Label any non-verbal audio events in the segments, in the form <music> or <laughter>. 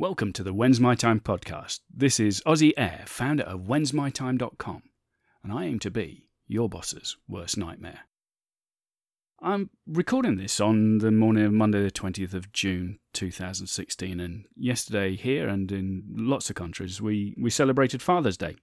Welcome to the When's My Time podcast. This is Aussie Air, founder of whensmytime.com, and I aim to be your boss's worst nightmare. I'm recording this on the morning of Monday, the 20th of June 2016, and yesterday here and in lots of countries we, we celebrated Father's Day.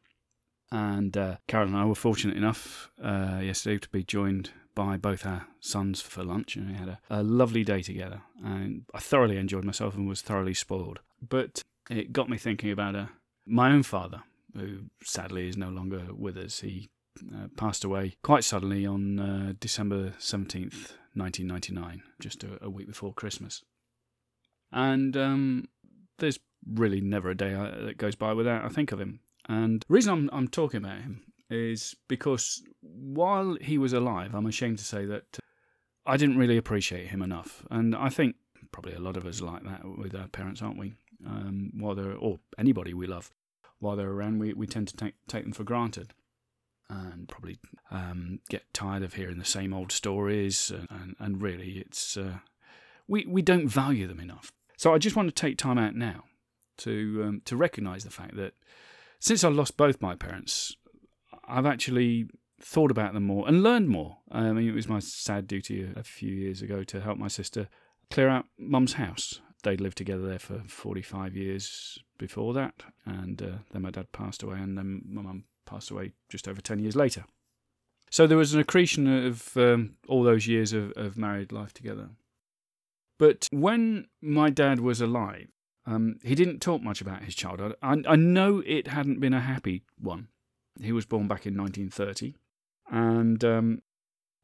And uh, Carol and I were fortunate enough uh, yesterday to be joined by both our sons for lunch, and we had a, a lovely day together. And I thoroughly enjoyed myself and was thoroughly spoiled. But it got me thinking about uh, my own father, who sadly is no longer with us. He uh, passed away quite suddenly on uh, December 17th, 1999, just a, a week before Christmas. And um, there's really never a day I, uh, that goes by without I think of him. And the reason I'm, I'm talking about him is because while he was alive, I'm ashamed to say that I didn't really appreciate him enough. And I think probably a lot of us like that with our parents, aren't we? Um, while they're, or anybody we love, while they're around, we, we tend to take, take them for granted and probably um, get tired of hearing the same old stories. And, and, and really, it's uh, we, we don't value them enough. So I just want to take time out now to um, to recognise the fact that since I lost both my parents, I've actually thought about them more and learned more. I mean, it was my sad duty a few years ago to help my sister clear out mum's house. They'd lived together there for 45 years before that, and uh, then my dad passed away, and then my mum passed away just over 10 years later. So there was an accretion of um, all those years of, of, married life together. But when my dad was alive, um, he didn't talk much about his childhood. I, I know it hadn't been a happy one. He was born back in 1930, and um,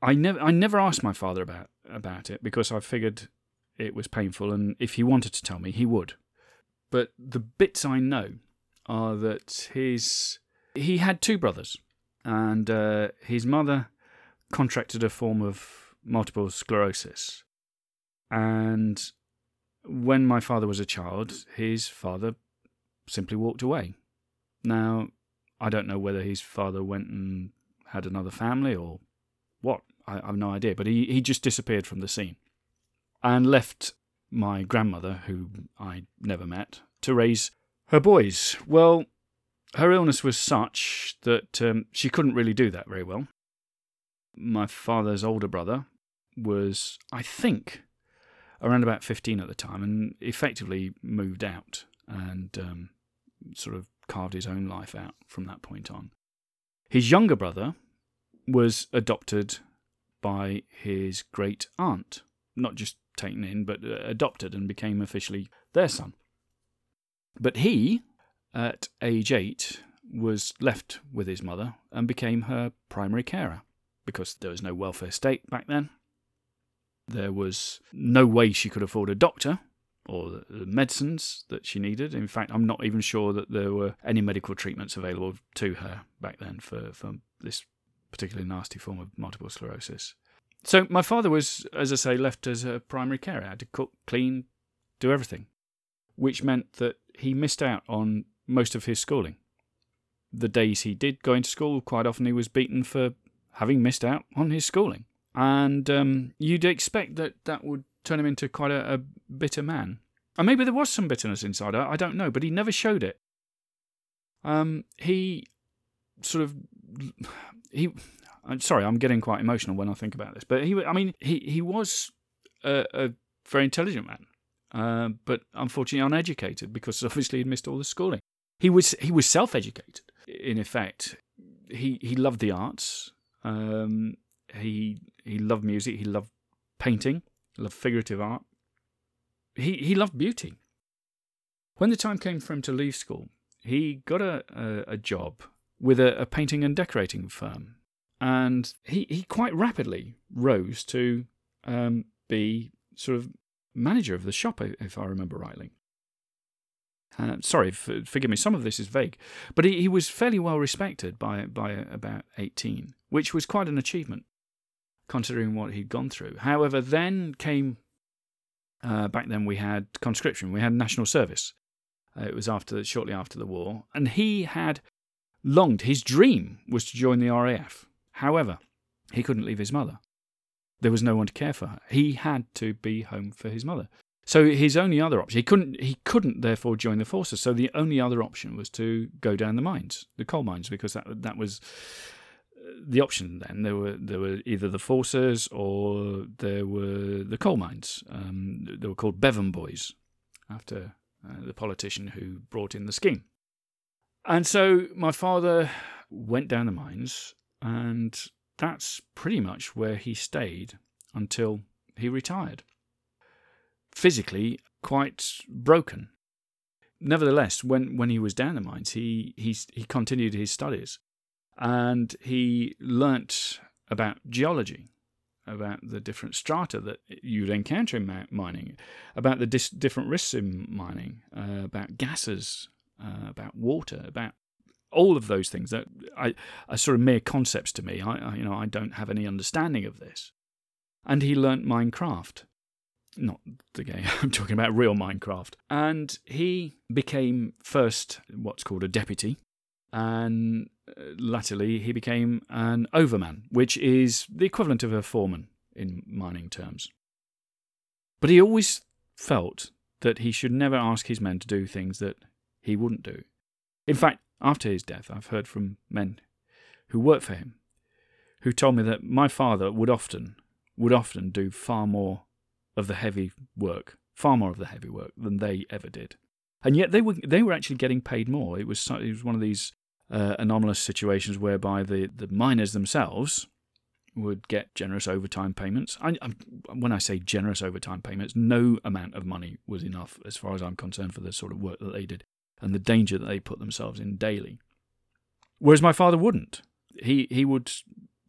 I never I never asked my father about about it because I figured it was painful, and if he wanted to tell me, he would. But the bits I know are that his he had two brothers, and uh, his mother contracted a form of multiple sclerosis, and when my father was a child, his father simply walked away. Now, I don't know whether his father went and had another family or what. I, have no idea. But he, he just disappeared from the scene and left my grandmother, who I never met, to raise her boys. Well, her illness was such that um, she couldn't really do that very well. My father's older brother was, I think, around about 15 at the time and effectively moved out and um, sort of carved his own life out from that point on. His younger brother was adopted by his great aunt, not just taken in, but uh, adopted and became officially their son. But he, at age eight, was left with his mother and became her primary carer because there was no welfare state back then. There was no way she could afford a doctor or the medicines that she needed. In fact, I'm not even sure that there were any medical treatments available to her back then for, for this particularly nasty form of multiple sclerosis. So my father was, as I say, left as a primary carer. I had to cook, clean, do everything, which meant that he missed out on most of his schooling. The days he did go into school, quite often he was beaten for having missed out on his schooling. And um, you'd expect that that would turn him into quite a, a bitter man. And maybe there was some bitterness inside. I, don't know, but he never showed it. Um, he sort of he. I'm sorry, I'm getting quite emotional when I think about this. But he, I mean, he he was a, a very intelligent man, uh, but unfortunately uneducated because <laughs> obviously he'd missed all the schooling. He was he was self-educated in effect. He he loved the arts. Um, he he loved music. He loved painting loved figurative art. He, he loved beauty. When the time came for him to leave school, he got a, a, a job with a, a, painting and decorating firm. And he, he quite rapidly rose to um, be sort of manager of the shop, if I remember rightly. Uh, sorry, forgive me, some of this is vague. But he, he was fairly well respected by, by about 18, which was quite an achievement considering what he'd gone through. However, then came uh, back then we had conscription, we had national service. Uh, it was after shortly after the war, and he had longed. His dream was to join the RAF. However, he couldn't leave his mother. There was no one to care for her. He had to be home for his mother. So his only other option, he couldn't, he couldn't therefore join the forces. So the only other option was to go down the mines, the coal mines, because that that was the option. Then there were there were either the forces or there were the coal mines. Um, they were called Bevin Boys, after uh, the politician who brought in the scheme. And so my father went down the mines, and that's pretty much where he stayed until he retired. Physically, quite broken. Nevertheless, when, when he was down the mines, he, he, he continued his studies and he learnt about geology, about the different strata that you'd encounter in mining, about the dis- different risks in mining, uh, about gases, uh, about water, about all of those things that I, are sort of mere concepts to me. I, I, you know, I don't have any understanding of this. And he learnt Minecraft, not the game. <laughs> I'm talking about real Minecraft. And he became first what's called a deputy, and uh, latterly he became an overman, which is the equivalent of a foreman in mining terms. But he always felt that he should never ask his men to do things that he wouldn't do. In fact, after his death, I've heard from men who worked for him who told me that my father would often would often do far more of the heavy work, far more of the heavy work than they ever did. And yet they were they were actually getting paid more. It was it was one of these uh, anomalous situations whereby the, the miners themselves would get generous overtime payments. I, I, when I say generous overtime payments, no amount of money was enough, as far as I'm concerned, for the sort of work that they did and the danger that they put themselves in daily. Whereas my father wouldn't. He he would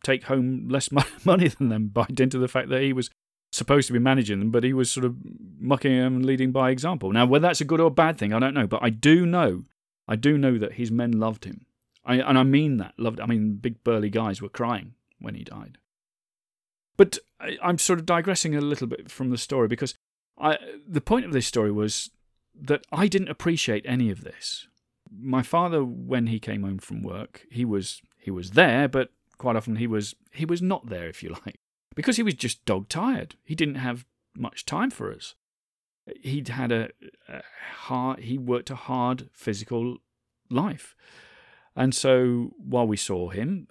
take home less <laughs> money than them by dint of the fact that he was supposed to be managing them, but he was sort of mucking them and leading by example. Now, whether that's a good or a bad thing, I don't know, but I do know, I do know that his men loved him. I, and I mean that. Loved. I mean, big burly guys were crying when he died. But I, I'm sort of digressing a little bit from the story because I, the point of this story was that I didn't appreciate any of this. My father, when he came home from work, he was he was there, but quite often he was he was not there, if you <laughs> like, because he was just dog tired. He didn't have much time for us. He'd had a, a hard he worked a hard physical life and so while we saw him,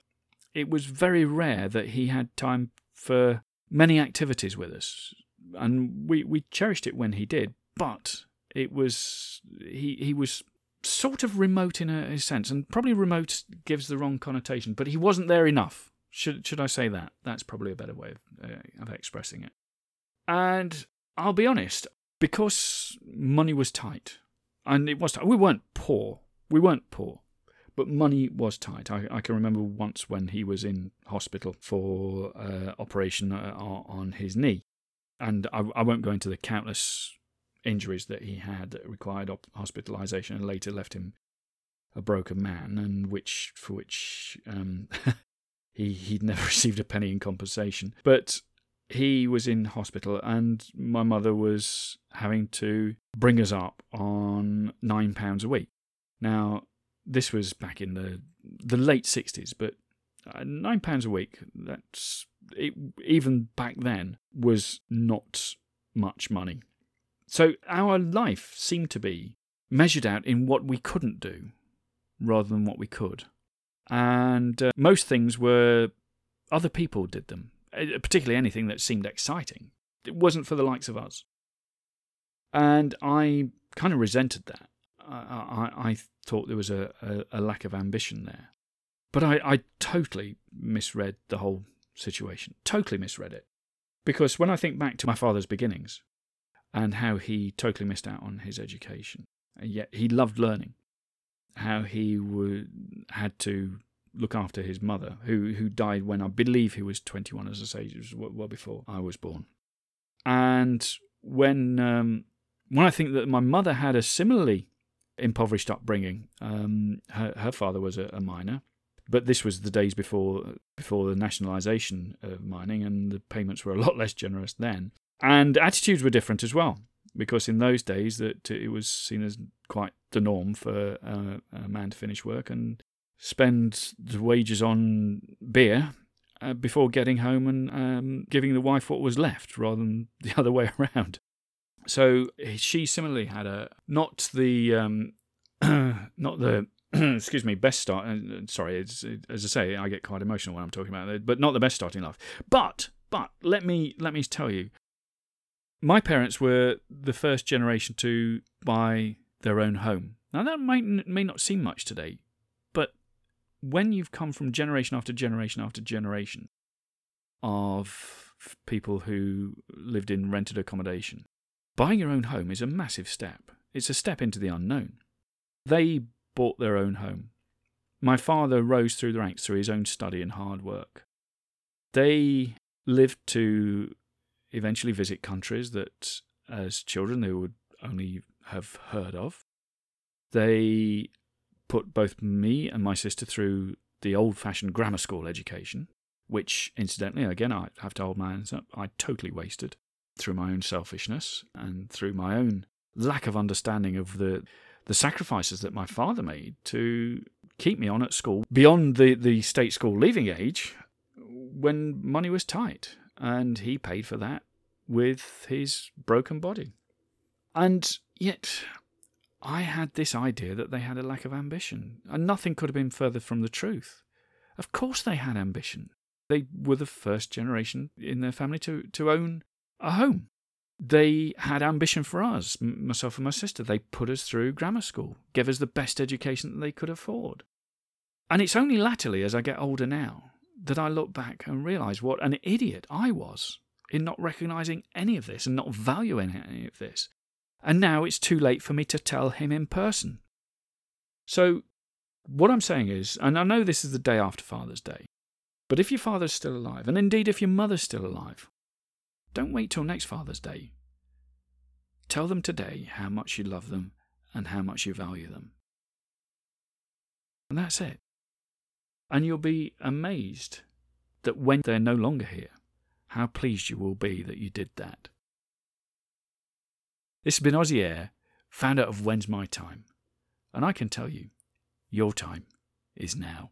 it was very rare that he had time for many activities with us. And we, we cherished it when he did, but it was he, he was sort of remote in a, a sense, and probably remote gives the wrong connotation, but he wasn't there enough. Should should I say that? That's probably a better way of, uh, of expressing it. And I'll be honest, because money was tight, and it was tight, we weren't poor. We weren't poor. But money was tight. I, I can remember once when he was in hospital for uh, operation uh, on his knee. And I, I won't go into the countless injuries that he had that required hospitalization and later left him a broken man, and which for which um, <laughs> he he'd never <laughs> received a penny in compensation. But he was in hospital, and my mother was having to bring us up on nine pounds a week. Now this was back in the the late sixties, but uh, nine pounds a week. That's it, even back then was not much money. So our life seemed to be measured out in what we couldn't do, rather than what we could, and uh, most things were other people did them. Uh, particularly anything that seemed exciting. It wasn't for the likes of us. And I kind of resented that. I, I, I thought there was a, a, a, lack of ambition there. But I, I totally misread the whole situation. Totally misread it. Because when I think back to my father's beginnings and how he totally missed out on his education, and yet he loved learning, how he had to look after his mother, who, who died when I believe he was 21, as I say, it was well before I was born. And when, um, when I think that my mother had a similarly impoverished upbringing. Um, her, her father was a, a, miner, but this was the days before before the nationalisation of mining, and the payments were a lot less generous then. And attitudes were different as well, because in those days that it was seen as quite the norm for uh, a man to finish work and spend the wages on beer uh, before getting home and um, giving the wife what was left, rather than <laughs> the other way around. So she similarly had a not the um, <clears throat> not the <clears throat> excuse me best start. Uh, sorry, as I say, I get quite emotional when I'm talking about it, but not the best starting life. But but let me let me tell you, my parents were the first generation to buy their own home. Now that might may not seem much today, but when you've come from generation after generation after generation of people who lived in rented accommodation, buying your own home is a massive step. It's a step into the unknown. They bought their own home. My father rose through the ranks through his own study and hard work. They lived to eventually visit countries that, as children, they would only have heard of. They put both me and my sister through the old fashioned grammar school education, which, incidentally, again, I have to hold my hands up, I totally wasted through my own selfishness and through my own lack of understanding of the the sacrifices that my father made to keep me on at school beyond the, the state school leaving age when money was tight. And he paid for that with his broken body. And yet, I had this idea that they had a lack of ambition, and nothing could have been further from the truth. Of course, they had ambition. They were the first generation in their family to, to own a home. They had ambition for us, myself and my sister. They put us through grammar school, gave us the best education that they could afford. And it's only latterly, as I get older now, that I look back and realise what an idiot I was in not recognising any of this and not valuing any of this. And now it's too late for me to tell him in person. So, what I'm saying is, and I know this is the day after Father's Day, but if your father's still alive, and indeed if your mother's still alive, don't wait till next Father's Day. Tell them today how much you love them and how much you value them. And that's it. And you'll be amazed that when they're no longer here, how pleased you will be that you did that. This has been Aussie Air, founder of When's My Time, and I can tell you, your time is now.